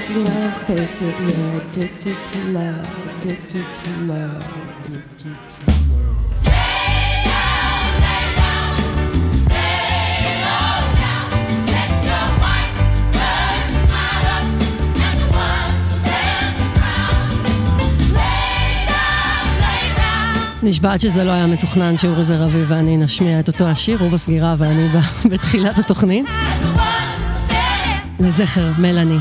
might as well face it, you're addicted to love, addicted to love, addicted to love. נשבעת שזה לא היה מתוכנן שאורי זרעבי ואני נשמיע את אותו השיר, הוא בסגירה ואני בתחילת התוכנית. לזכר מלאני.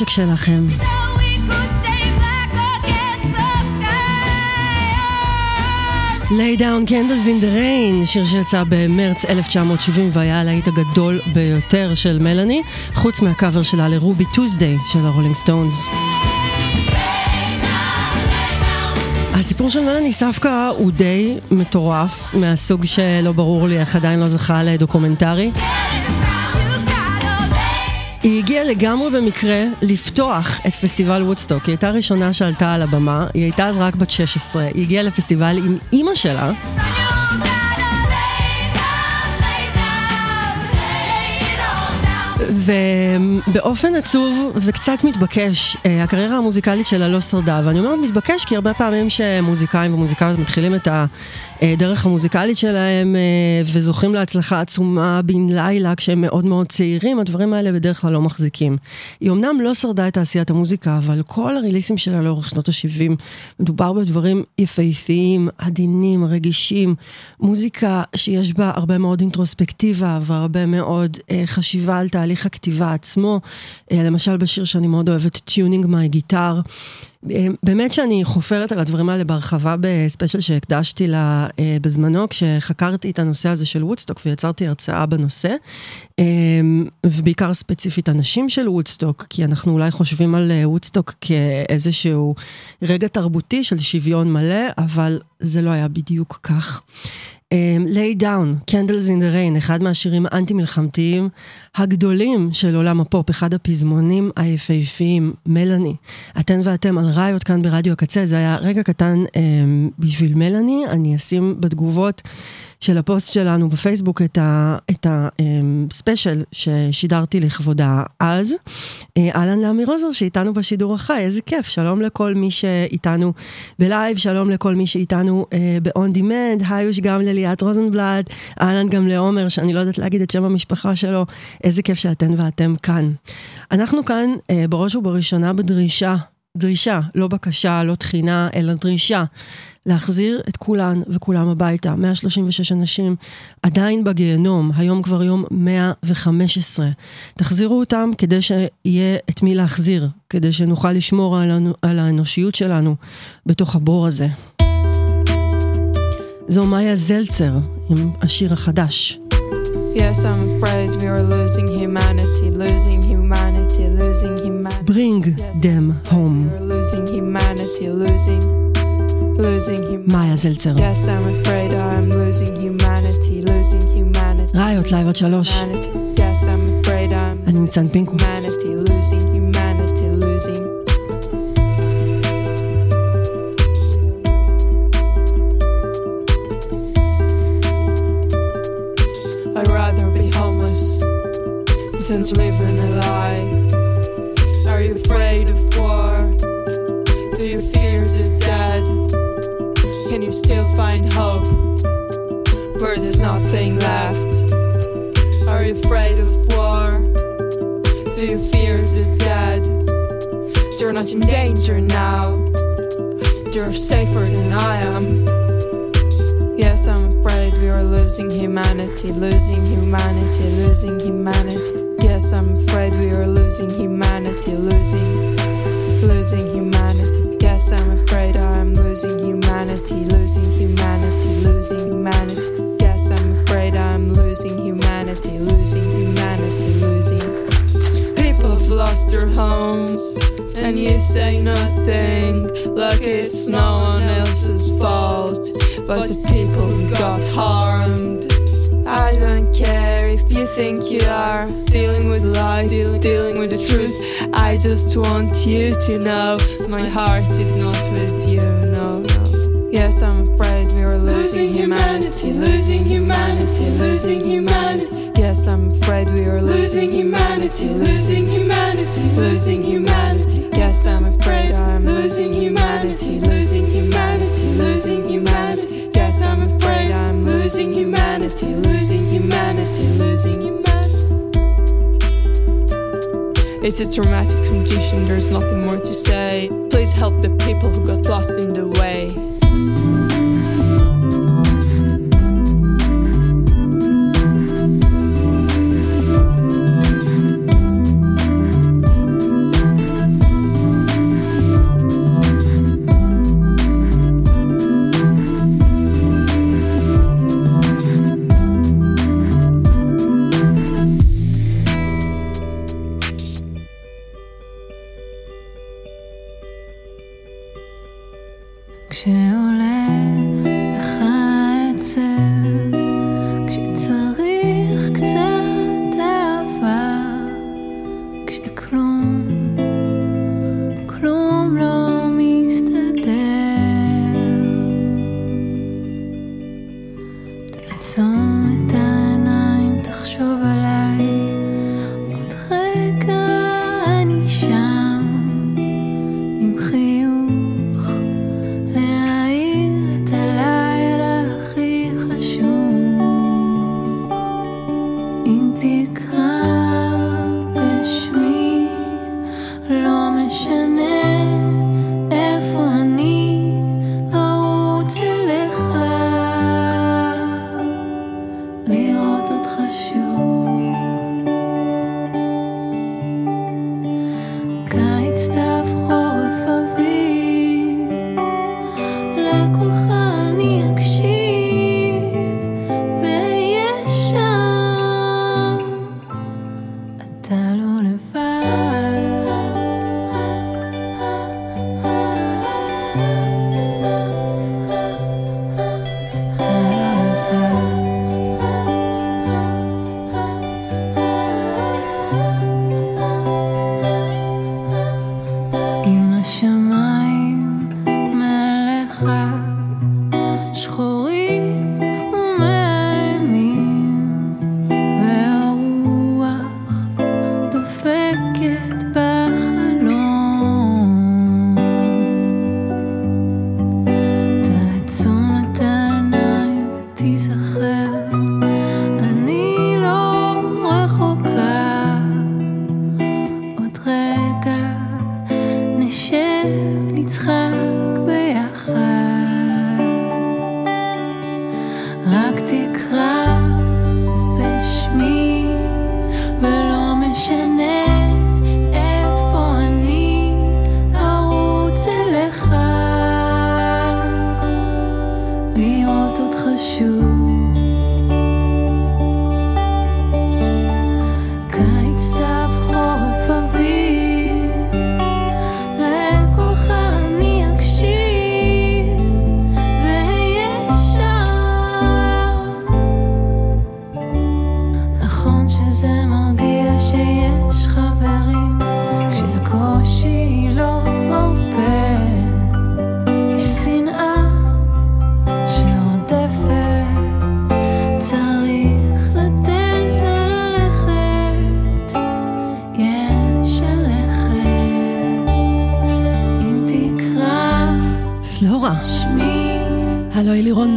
הנשק שלכם. Lay Down Candles in the Rain, שיר שיצא במרץ 1970 והיה הלהיט הגדול ביותר של מלאני, חוץ מהקאבר שלה ל Ruby Tuesday של הרולינג סטונס. הסיפור של מלאני ספקא הוא די מטורף, מהסוג שלא ברור לי איך עדיין לא זכה לדוקומנטרי. היא הגיעה לגמרי במקרה לפתוח את פסטיבל וודסטוק, היא הייתה הראשונה שעלתה על הבמה, היא הייתה אז רק בת 16, היא הגיעה לפסטיבל עם אימא שלה. ובאופן עצוב וקצת מתבקש, אה, הקריירה המוזיקלית שלה לא שרדה, ואני אומרת מתבקש כי הרבה פעמים שמוזיקאים ומוזיקאיות מתחילים את הדרך המוזיקלית שלהם אה, וזוכים להצלחה עצומה בן לילה כשהם מאוד מאוד צעירים, הדברים האלה בדרך כלל לא מחזיקים. היא אמנם לא שרדה את תעשיית המוזיקה, אבל כל הריליסים שלה לאורך שנות ה-70, מדובר בדברים יפהפיים, עדינים, רגישים, מוזיקה שיש בה הרבה מאוד אינטרוספקטיבה והרבה מאוד אה, חשיבה על תהליך הכתיבה עצמו. אה, למשל בשיר שאני מאוד אוהבת, Tuning My Guitar. אה, באמת שאני חופרת על הדברים האלה בהרחבה בספיישל שהקדשתי לה אה, בזמנו, כשחקרתי את הנושא הזה של וודסטוק ויצרתי הרצאה בנושא, אה, ובעיקר ספציפית הנשים של וודסטוק, כי אנחנו אולי חושבים על אה, וודסטוק כאיזשהו רגע תרבותי של שוויון מלא, אבל זה לא היה בדיוק כך. אמ, Lay Down, Candles in the Rain, אחד מהשירים האנטי-מלחמתיים הגדולים של עולם הפופ, אחד הפזמונים היפהפיים, מלאני. אתן ואתם על Riot כאן ברדיו הקצה, זה היה רגע קטן אמ, בשביל מלאני, אני אשים בתגובות של הפוסט שלנו בפייסבוק את ה- את הספיישל ששידרתי לכבודה אז. אה, אהלן לאמיר עוזר שאיתנו בשידור החי, איזה כיף, שלום לכל מי שאיתנו בלייב, שלום לכל מי שאיתנו אה, ב-on demand, היוש גם לליאת רוזנבלד, אהלן גם לעומר, שאני לא יודעת להגיד את שם המשפחה שלו, איזה כיף שאתן ואתם כאן. אנחנו כאן אה, בראש ובראשונה בדרישה, דרישה, לא בקשה, לא תחינה, אלא דרישה. להחזיר את כולן וכולם הביתה. 136 אנשים עדיין בגיהנום, היום כבר יום 115. תחזירו אותם כדי שיהיה את מי להחזיר, כדי שנוכל לשמור על, על האנושיות שלנו בתוך הבור הזה. זו מאיה זלצר עם השיר החדש. Yes, I'm afraid we are losing humanity, losing humanity, losing humanity. Bring Yes, them I'm afraid home. We are losing humanity, losing, losing humanity. מאיה זלצר. Yes, I'm afraid I'm losing humanity, losing humanity. ראיות לייב עד שלוש. Humanity. Yes, I'm afraid I'm אני ניצן פינקו. humanity, losing humanity, Live in a lie. Are you afraid of war? Do you fear the dead? Can you still find hope where there's nothing left? Are you afraid of war? Do you fear the dead? You're not in danger now. You're safer than I am. Yes, I'm afraid we are losing humanity, losing humanity, losing humanity. Yes, I'm afraid we are losing humanity, losing, losing humanity. Yes, I'm afraid I'm losing humanity, losing humanity, losing humanity. Yes, I'm afraid I'm losing humanity, losing humanity, losing. People have lost their homes, and you say nothing, like it's no one else's fault. But the people who got harmed, I don't care if you think you are dealing with lies, dealing, dealing with the truth. I just want you to know my heart is not with you, no, no. Yes, I'm afraid we are losing humanity, losing humanity, losing humanity. Yes, I'm afraid we are losing humanity, losing humanity, losing humanity. Yes, I'm afraid I'm losing humanity, losing humanity, losing humanity. Losing humanity, losing humanity, losing humanity. It's a traumatic condition, there's nothing more to say. Please help the people who got lost in the way.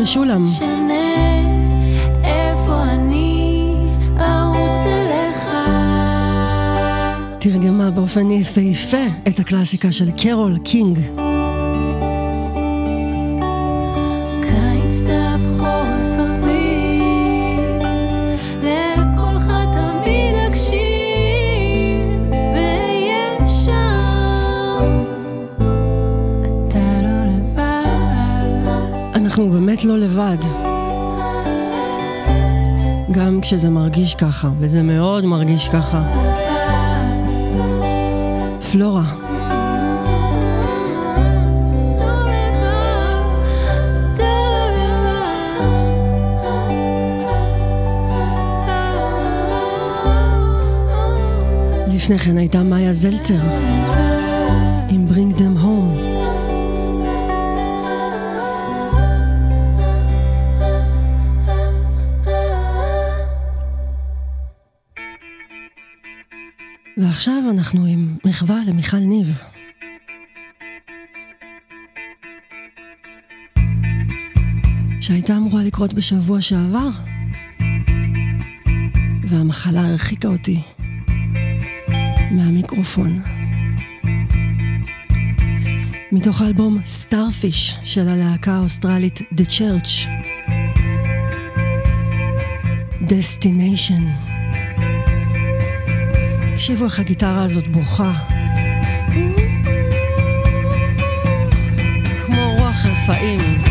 משולם. שנה איפה אני ארוץ אליך תרגמה באופן יפהפה את הקלאסיקה של קרול קינג. גם כשזה מרגיש ככה, וזה מאוד מרגיש ככה. פלורה, לפני כן הייתה מאיה זלצר עם Bring ועכשיו אנחנו עם מחווה למיכל ניב. שהייתה אמורה לקרות בשבוע שעבר, והמחלה הרחיקה אותי מהמיקרופון. מתוך האלבום סטארפיש של הלהקה האוסטרלית The Church. Destination. תקשיבו איך הגיטרה הזאת בוכה. כמו רוח רפאים.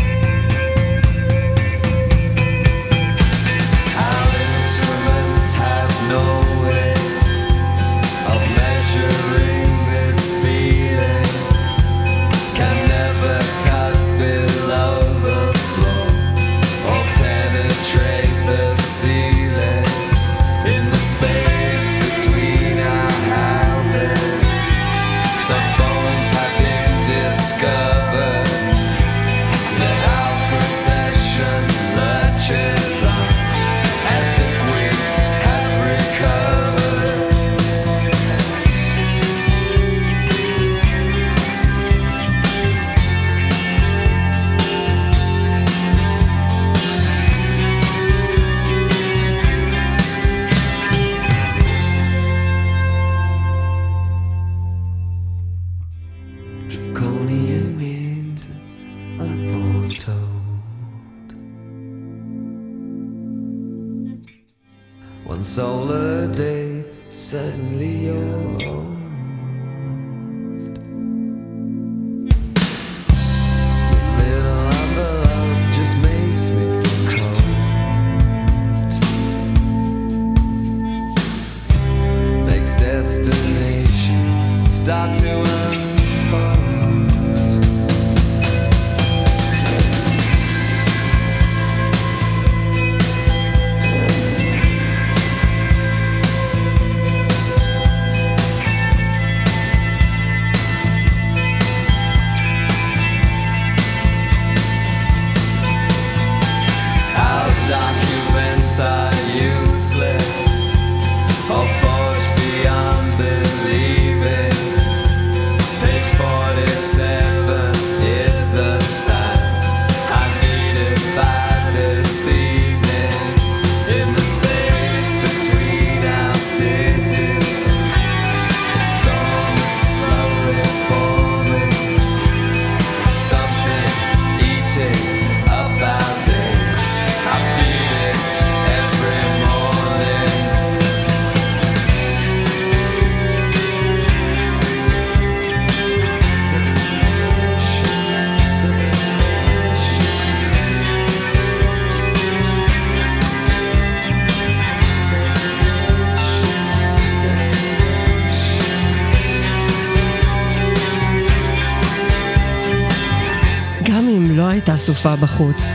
סופה בחוץ.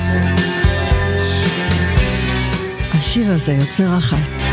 השיר הזה יוצר אחת.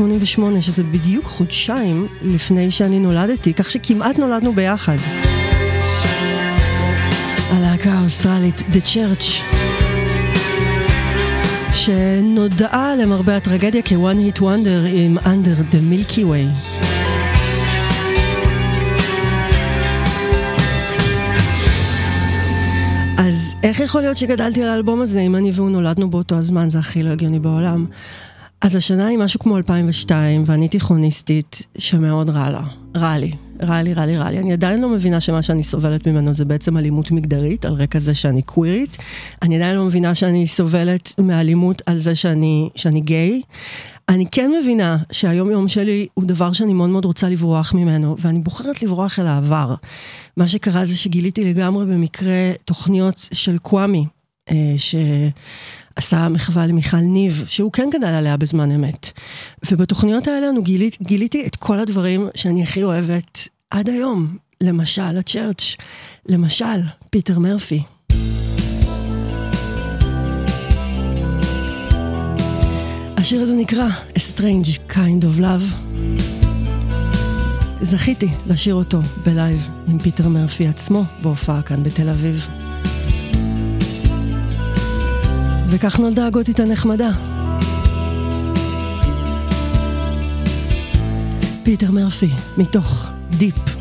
1988, שזה בדיוק חודשיים לפני שאני נולדתי, כך שכמעט נולדנו ביחד. הלהקה האוסטרלית The Church, שנודעה למרבה הטרגדיה כ-one hit wonder עם Under the Milky Way. אז איך יכול להיות שגדלתי על האלבום הזה אם אני והוא נולדנו באותו הזמן? זה הכי לא הגיוני בעולם. אז השנה היא משהו כמו 2002, ואני תיכוניסטית שמאוד רע לה. רע לי. רע לי, רע לי, רע לי. אני עדיין לא מבינה שמה שאני סובלת ממנו זה בעצם אלימות מגדרית, על רקע זה שאני קווירית. אני עדיין לא מבינה שאני סובלת מאלימות על זה שאני, שאני גיי. אני כן מבינה שהיום יום שלי הוא דבר שאני מאוד מאוד רוצה לברוח ממנו, ואני בוחרת לברוח אל העבר. מה שקרה זה שגיליתי לגמרי במקרה תוכניות של קוואמי, שעשה מחווה למיכל ניב, שהוא כן גדל עליה בזמן אמת. ובתוכניות האלה אני גיליתי, גיליתי את כל הדברים שאני הכי אוהבת עד היום. למשל, ה Church, למשל, פיטר מרפי. השיר הזה נקרא A Strange Kind of Love. זכיתי לשיר אותו בלייב עם פיטר מרפי עצמו בהופעה כאן בתל אביב. וכך נולדה הגותית הנחמדה. פיטר מרפי, מתוך דיפ.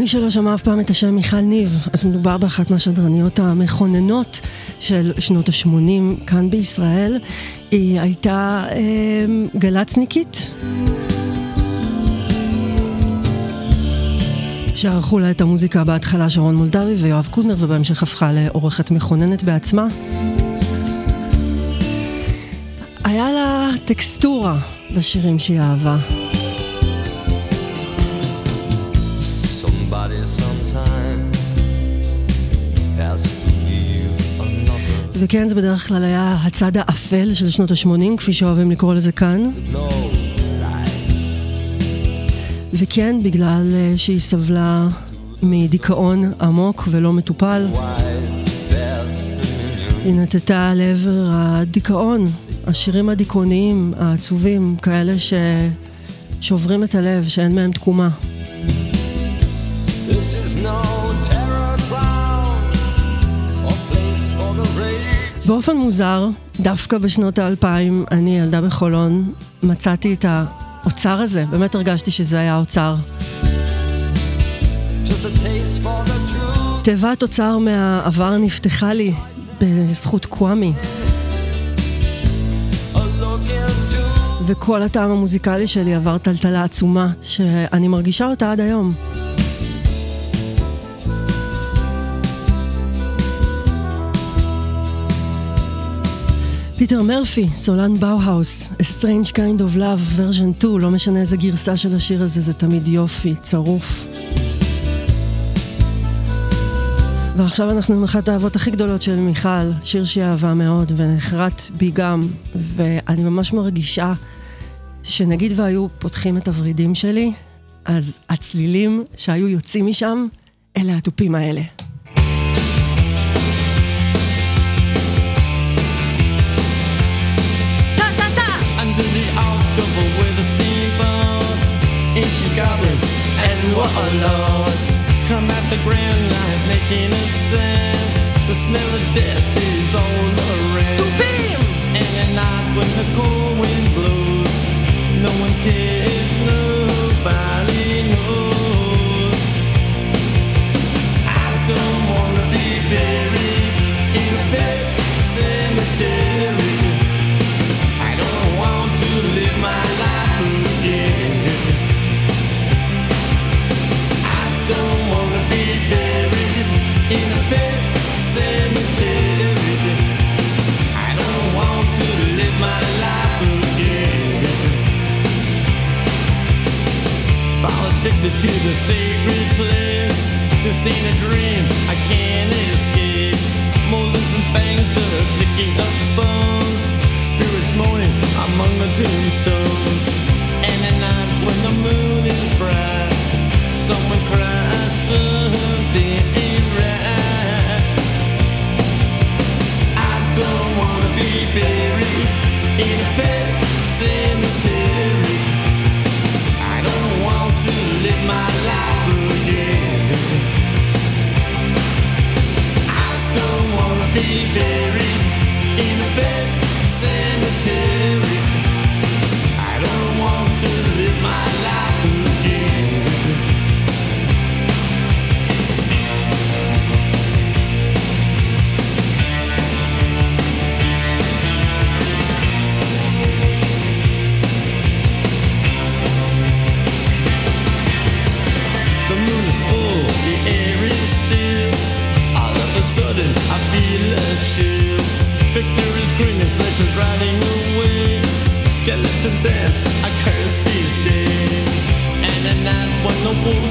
למי שלא שמע אף פעם את השם מיכל ניב, אז מדובר באחת מהשדרניות המכוננות של שנות ה-80 כאן בישראל. היא הייתה אה, גל"צניקית. שערכו לה את המוזיקה בהתחלה שרון מולדרי ויואב קודנר ובהמשך הפכה לעורכת מכוננת בעצמה. היה לה טקסטורה לשירים שהיא אהבה. וכן, זה בדרך כלל היה הצד האפל של שנות ה-80, כפי שאוהבים לקרוא לזה כאן. וכן, בגלל אה, שהיא סבלה מדיכאון עמוק ולא מטופל, היא נטטה לעבר הדיכאון, השירים הדיכאוניים, העצובים, כאלה ששוברים את הלב, שאין מהם תקומה. This is no באופן מוזר, דווקא בשנות האלפיים, אני, ילדה בחולון, מצאתי את האוצר הזה, באמת הרגשתי שזה היה truth. תיבת אוצר מהעבר נפתחה לי בזכות קוואמי, וכל הטעם המוזיקלי שלי עבר טלטלה עצומה, שאני מרגישה אותה עד היום. פיטר מרפי, סולן באו-האוס, A Strange Kind of Love, version 2, לא משנה איזה גרסה של השיר הזה, זה תמיד יופי, צרוף. ועכשיו אנחנו עם אחת האהבות הכי גדולות של מיכל, שיר שהיא אהבה מאוד ונחרט בי גם, ואני ממש מרגישה שנגיד והיו פותחים את הוורידים שלי, אז הצלילים שהיו יוצאים משם, אלה התופים האלה. Warlords come at the grand line making a sound. The smell of death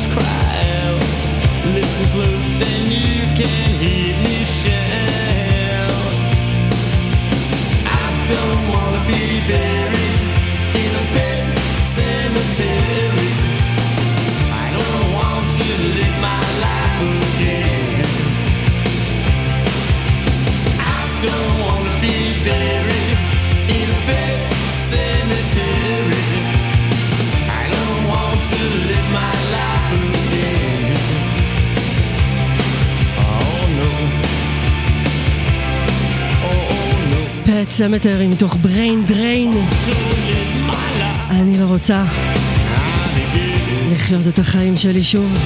cry listen close Sematary מתוך Brain Drain. אני לא רוצה. לחיות את החיים שלי שוב.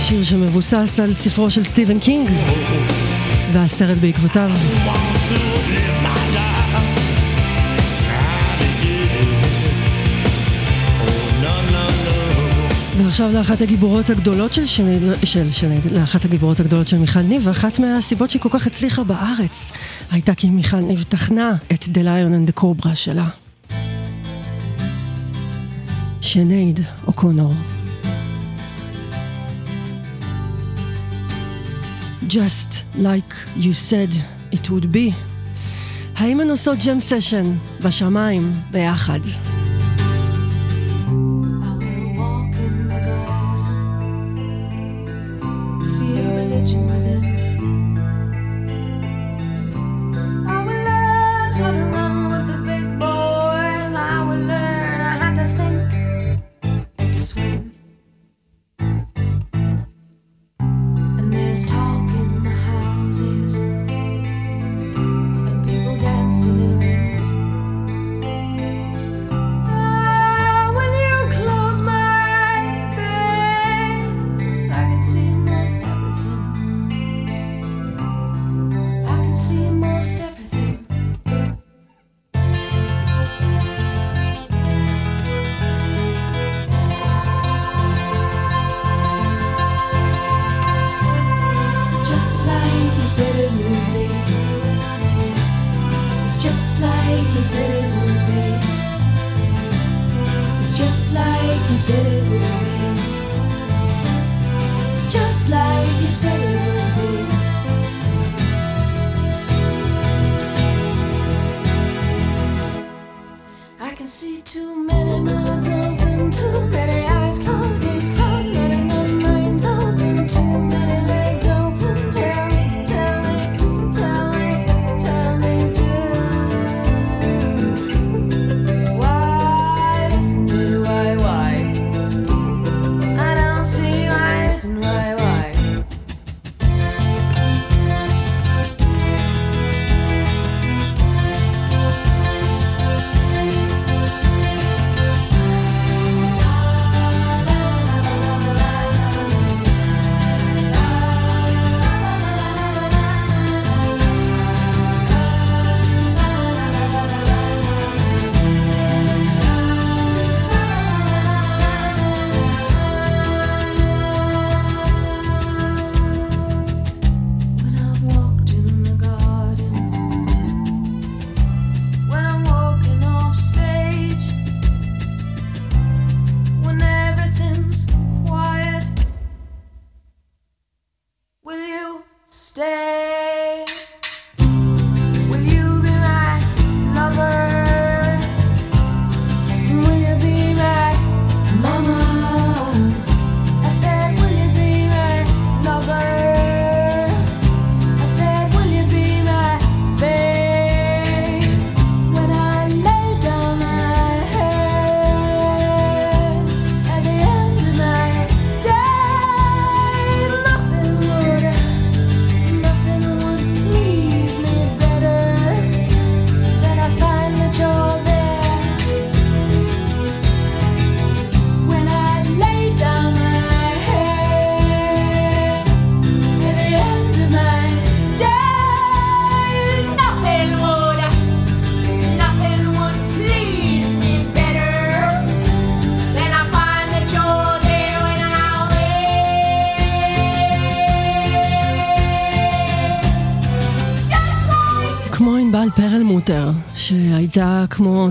שיר שמבוסס על ספרו של סטיבן קינג והסרט בעקבותיו. ועכשיו לאחת הגיבורות הגדולות של שני, של שני, לאחת הגיבורות הגדולות של מיכל ניב, ואחת מהסיבות שהיא כל כך הצליחה בארץ, הייתה כי מיכל ניב תכנה את The Lion and the Cobra שלה. שנייד אוקונור. Just like you said it would be. האם הן עושות ג'ם סשן בשמיים ביחד?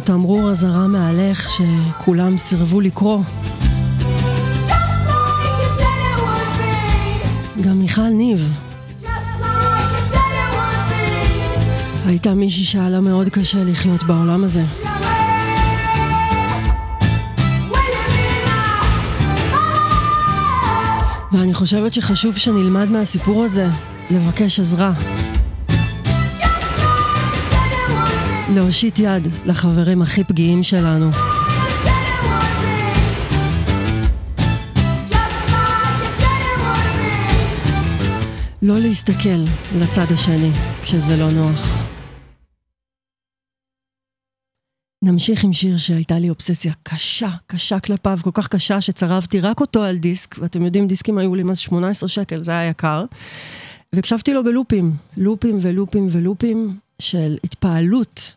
תמרור אזהרה מהלך שכולם סירבו לקרוא. גם מיכל ניב. הייתה מישהי שהיה לה מאוד קשה לחיות בעולם הזה. ואני חושבת שחשוב שנלמד מהסיפור הזה לבקש עזרה. להושיט יד לחברים הכי פגיעים שלנו. לא להסתכל לצד השני כשזה לא נוח. נמשיך עם שיר שהייתה לי אובססיה קשה, קשה כלפיו, כל כך קשה שצרבתי רק אותו על דיסק, ואתם יודעים, דיסקים היו לי מאז 18 שקל, זה היה יקר. והקשבתי לו בלופים, לופים ולופים ולופים של התפעלות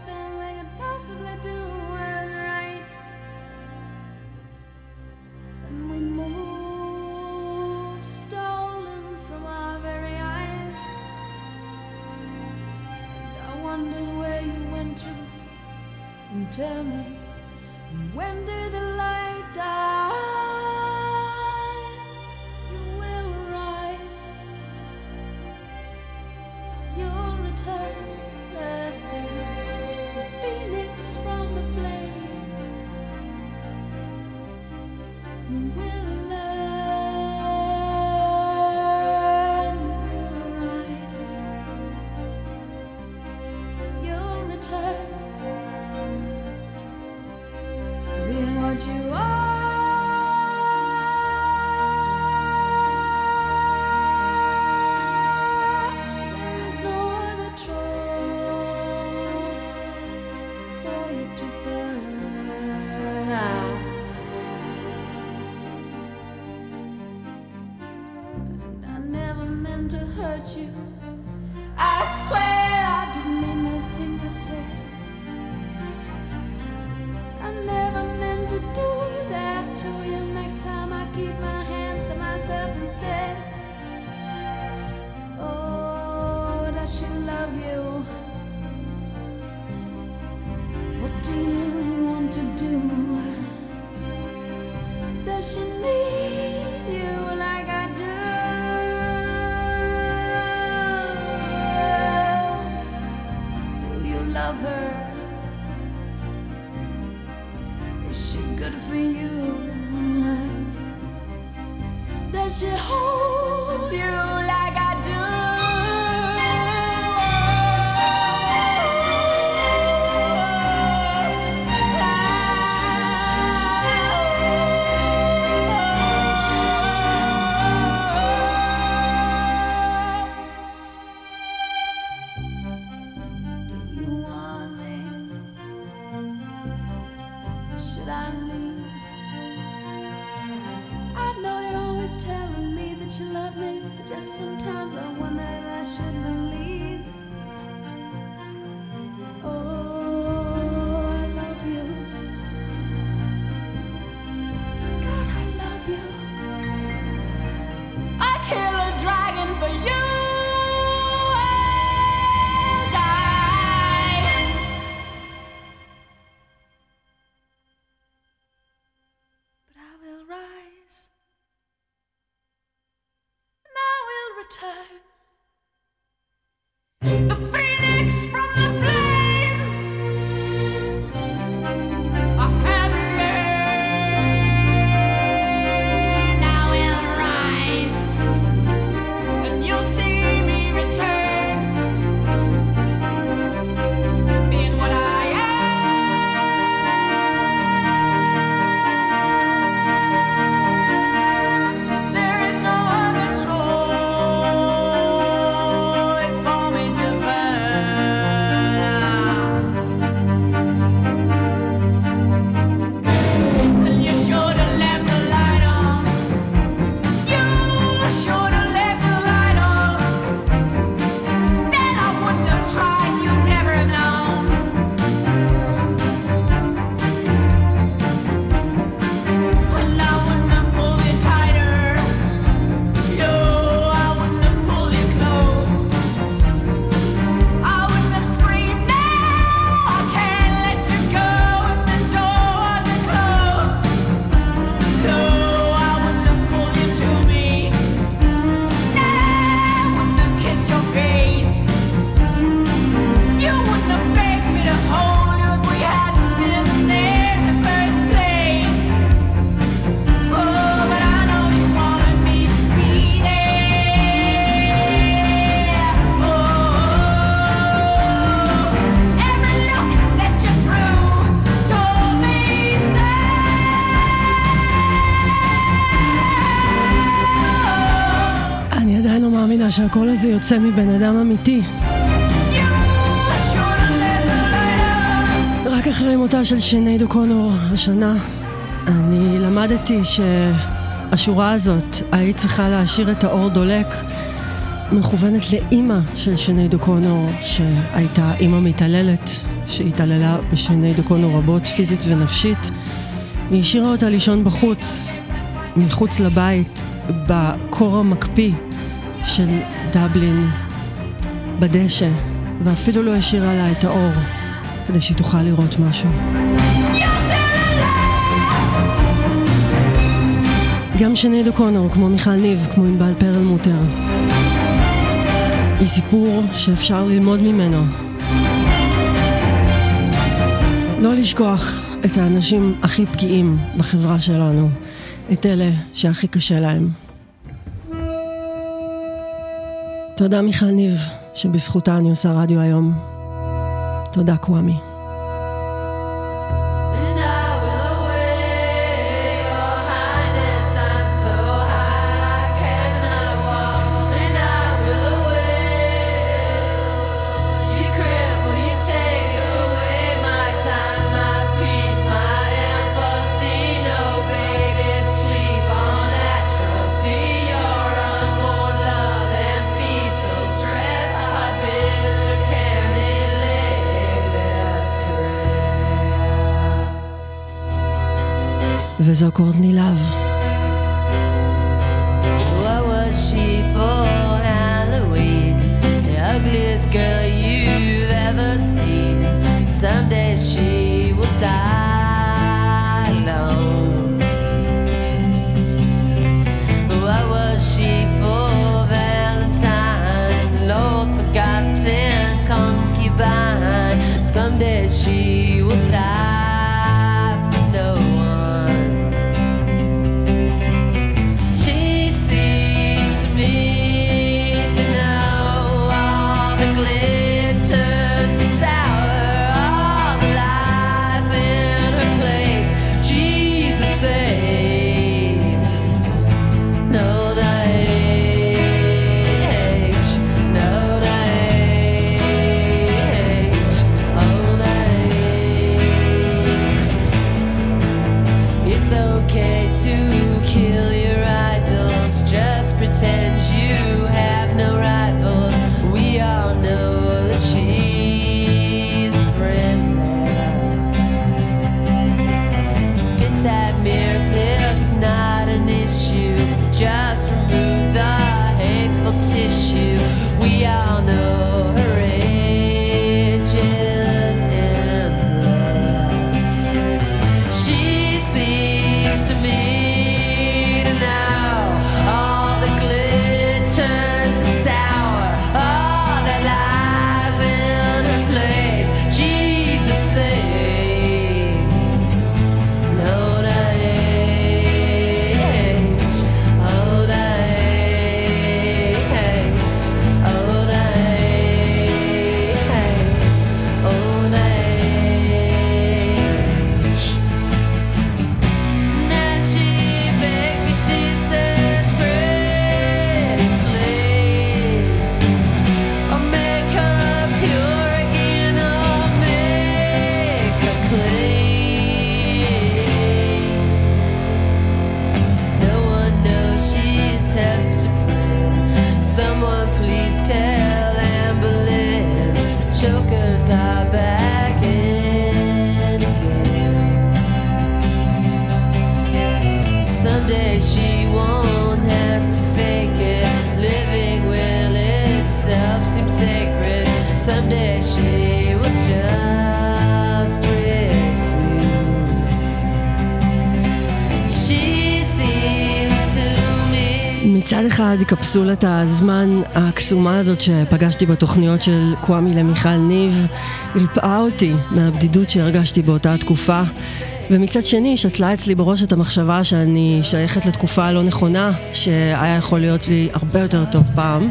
possibly do it right. And we move, stolen from our very eyes. And I wondered where you went to. And tell me, when did the light die? now. And I never meant to hurt you. I swear I didn't mean those things I said. I never meant to do that to you. Next time I keep my hands to myself instead. Oh, I she love you. What do you? שהקול הזה יוצא מבן אדם אמיתי. רק אחרי מותה של שנייד אוקונור השנה, אני למדתי שהשורה הזאת, היית צריכה להשאיר את האור דולק, מכוונת לאימא של שנייד אוקונור, שהייתה אימא מתעללת, שהתעללה בשנייד אוקונור רבות, פיזית ונפשית. היא השאירה אותה לישון בחוץ, מחוץ לבית, בקור המקפיא של דבלין, בדשא, ואפילו לא השאירה לה את האור, כדי שהיא תוכל לראות משהו. גם שנייד אוקונור, כמו מיכל ניב, כמו ענבל פרלמוטר. היא סיפור שאפשר ללמוד ממנו. לא לשכוח את האנשים הכי פגיעים בחברה שלנו, את אלה שהכי קשה להם. תודה מיכל ניב, שבזכותה אני עושה רדיו היום. תודה קוואמי. professor Courtney Love. What was she for Halloween? The ugliest girl you've ever seen. Someday she will die. אחד, קפסולת הזמן הקסומה הזאת שפגשתי בתוכניות של קוואמי למיכל ניב, ריפאה אותי מהבדידות שהרגשתי באותה תקופה. ומצד שני, שתלה אצלי בראש את המחשבה שאני שייכת לתקופה הלא נכונה, שהיה יכול להיות לי הרבה יותר טוב פעם.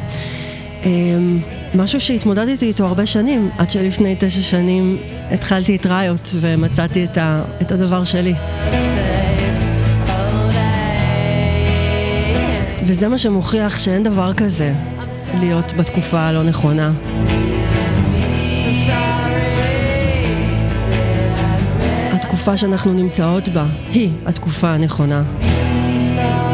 אמ, משהו שהתמודדתי איתו הרבה שנים, עד שלפני תשע שנים התחלתי את ראיות ומצאתי את, ה, את הדבר שלי. וזה מה שמוכיח שאין דבר כזה להיות בתקופה הלא נכונה. התקופה שאנחנו נמצאות בה היא התקופה הנכונה. So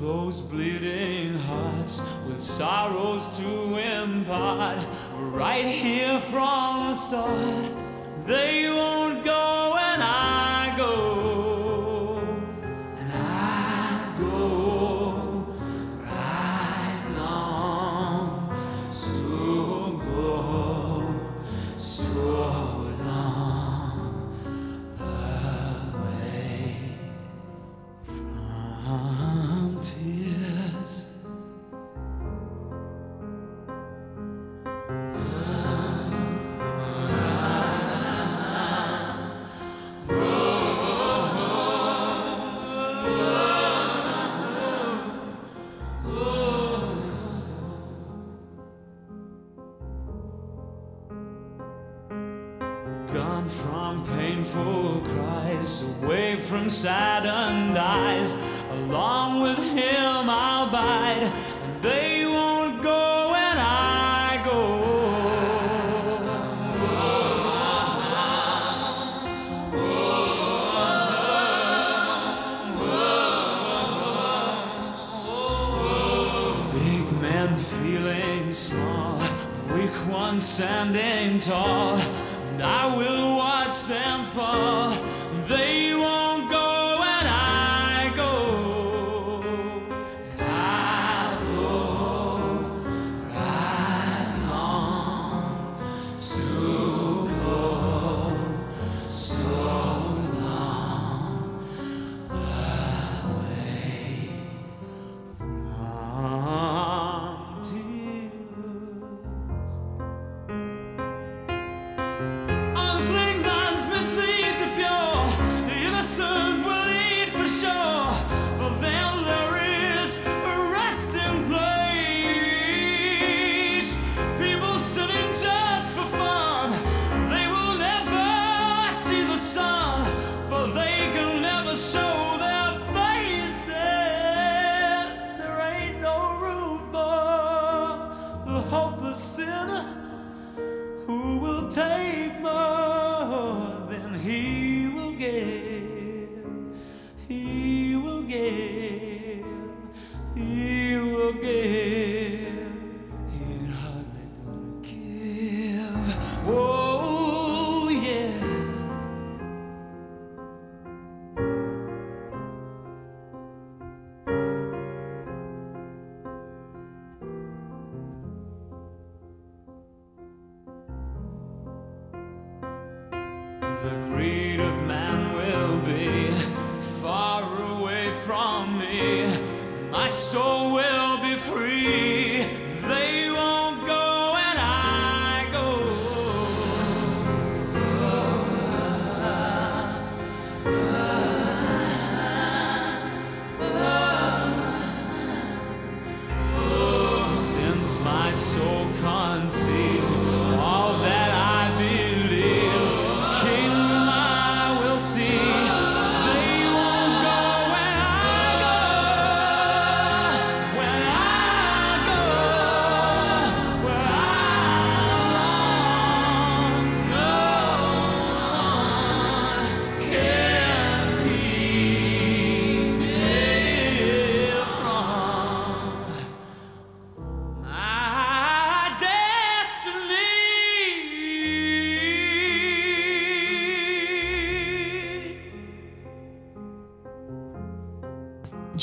those bleeding hearts with sorrows to impart right here from the start. They won't go.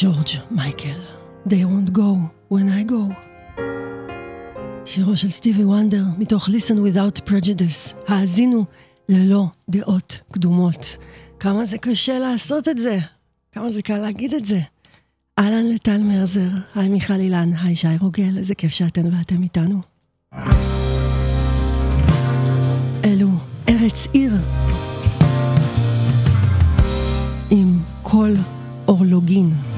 ג'ורג' מייקל, They won't go when I go. שירו של סטיבי וונדר מתוך Listen Without Prejudice, האזינו ללא דעות קדומות. כמה זה קשה לעשות את זה, כמה זה קל להגיד את זה. אהלן לטל מרזר, היי מיכל אילן, היי שי רוגל, איזה כיף שאתן ואתם איתנו. אלו ארץ עיר עם כל אורלוגין.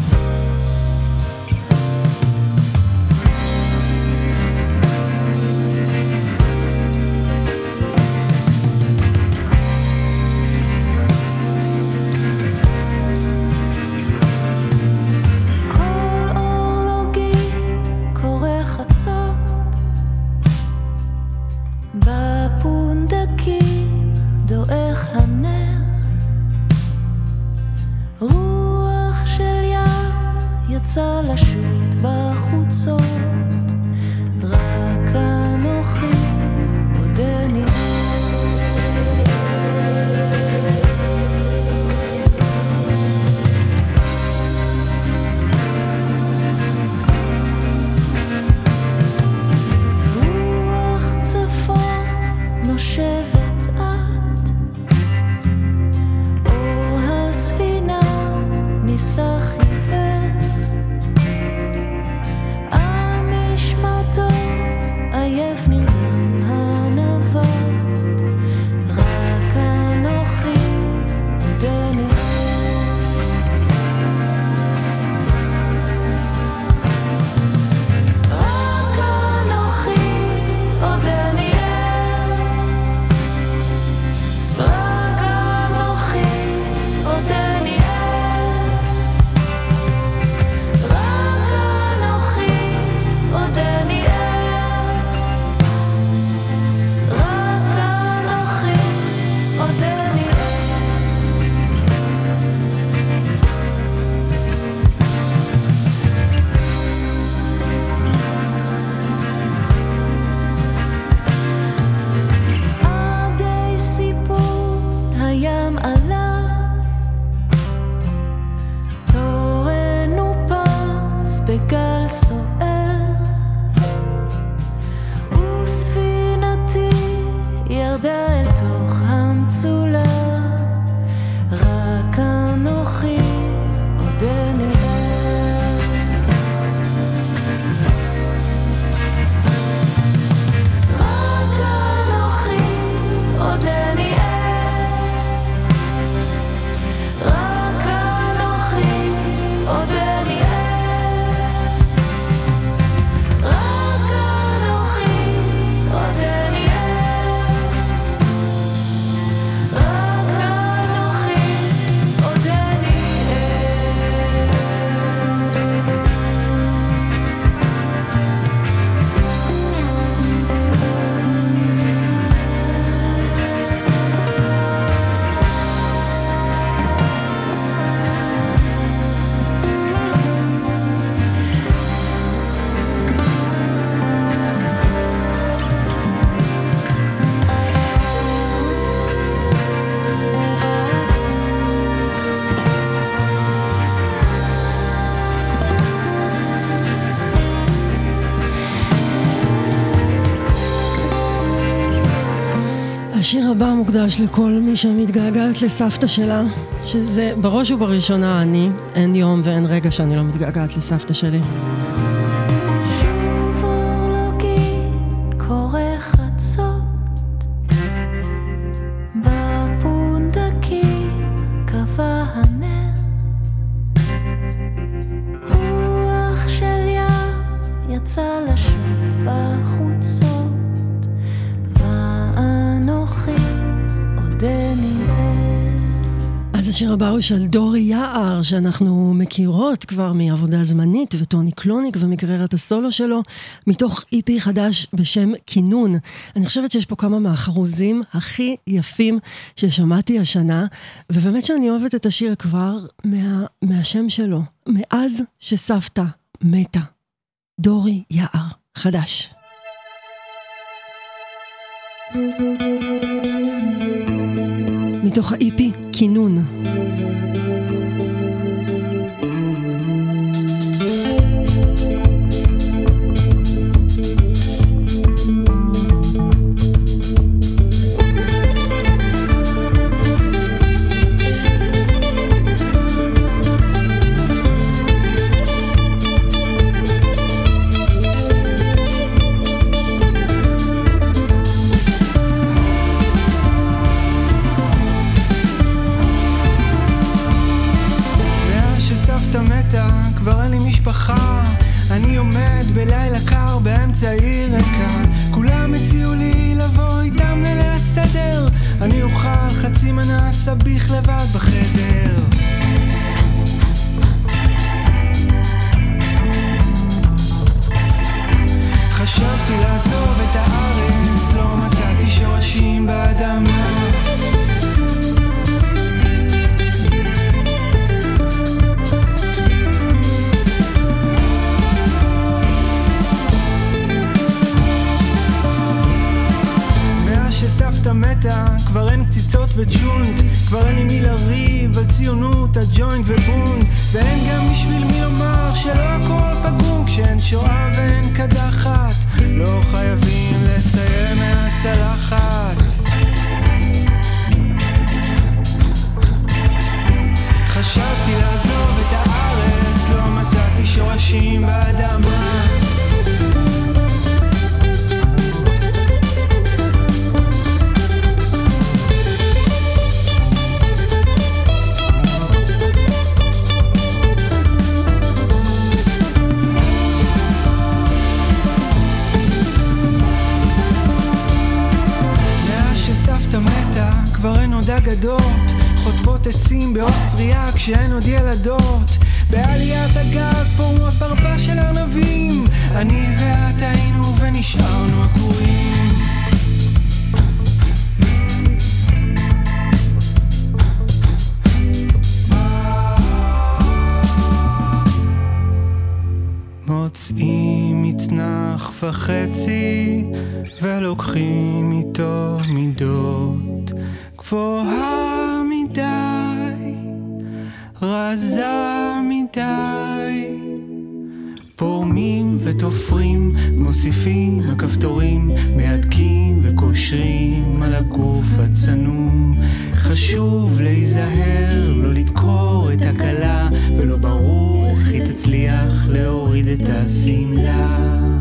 מוקדש לכל מי שמתגעגעת לסבתא שלה, שזה בראש ובראשונה אני, אין יום ואין רגע שאני לא מתגעגעת לסבתא שלי. של דורי יער, שאנחנו מכירות כבר מעבודה זמנית, וטוני קלוניק ומקריירת הסולו שלו, מתוך איפי חדש בשם כינון. אני חושבת שיש פה כמה מהחרוזים הכי יפים ששמעתי השנה, ובאמת שאני אוהבת את השיר כבר מה, מהשם שלו, מאז שסבתא מתה. דורי יער, חדש. מתוך האיפי כינון. מוצאים מצנח וחצי ולוקחים איתו מידות גבוהה מדי, רזה מדי פורמים ותופרים, מוסיפים הכפתורים, מהדקים וקושרים על הגוף הצנום. חשוב להיזהר, לא לדקור את הכלה, ולא ברור תצליח להוריד את השמלה.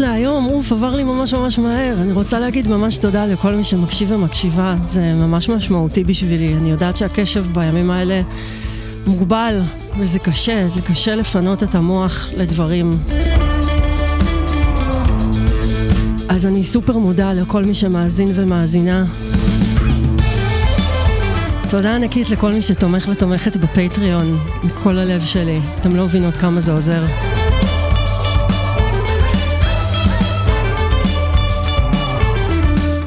להיום, אוף, עבר לי ממש ממש מהר. אני רוצה להגיד ממש תודה לכל מי שמקשיב ומקשיבה, זה ממש משמעותי בשבילי. אני יודעת שהקשב בימים האלה מוגבל, וזה קשה, זה קשה לפנות את המוח לדברים. אז אני סופר מודה לכל מי שמאזין ומאזינה. תודה ענקית לכל מי שתומך ותומכת בפטריון, מכל הלב שלי. אתם לא מבינות כמה זה עוזר.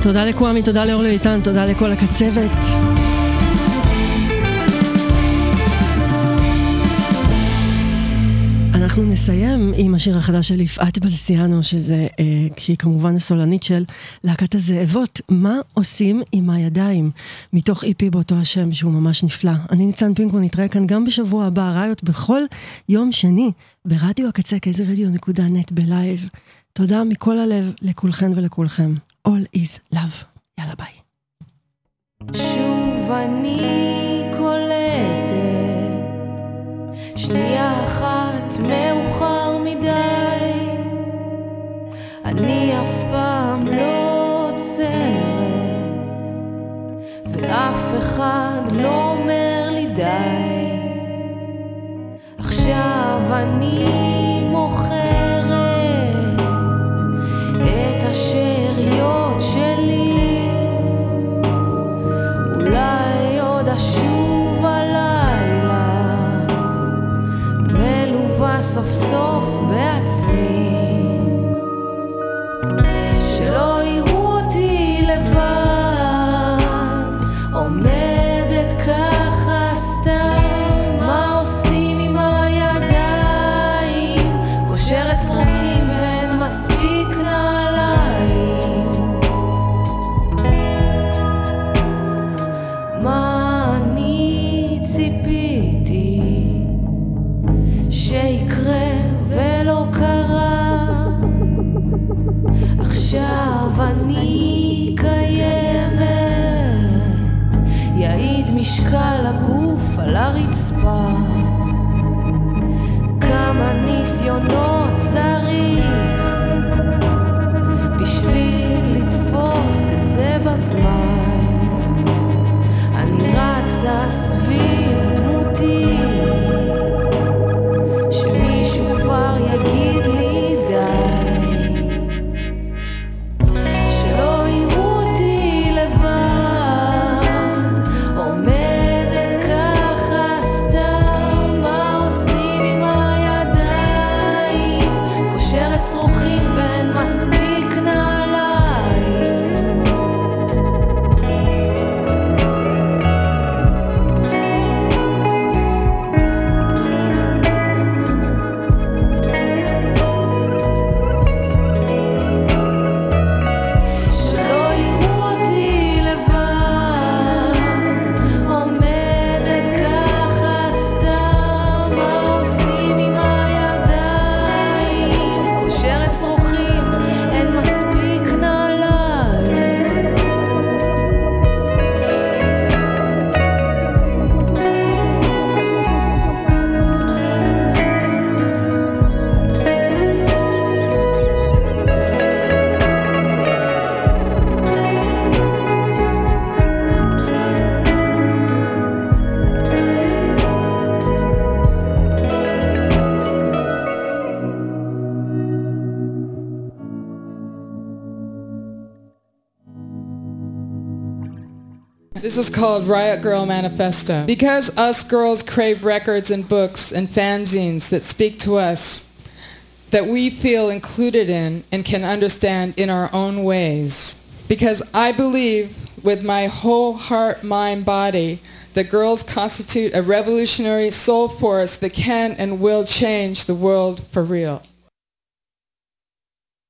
תודה לכוואמי, תודה לאורלי איתן, תודה לכל הקצבת. אנחנו נסיים עם השיר החדש של יפעת בלסיאנו, שזה, אה, שהיא כמובן הסולנית של להקת הזאבות, מה עושים עם הידיים, מתוך EP באותו השם, שהוא ממש נפלא. אני ניצן פינקו, נתראה כאן גם בשבוע הבא, Riot בכל יום שני, ברדיו הקצה, KZ רדיו נקודה נט בלייב. תודה מכל הלב לכולכן ולכולכם. All is love. יאללה ביי. שוב אני קולטת שנייה אחת מאוחר מדי אני אף פעם לא עוצרת ואף אחד לא אומר לי די עכשיו אני traicionó. Called Riot Girl Manifesto. Because us girls crave records and books and fanzines that speak to us, that we feel included in and can understand in our own ways. Because I believe with my whole heart, mind, body, that girls constitute a revolutionary soul force that can and will change the world for real.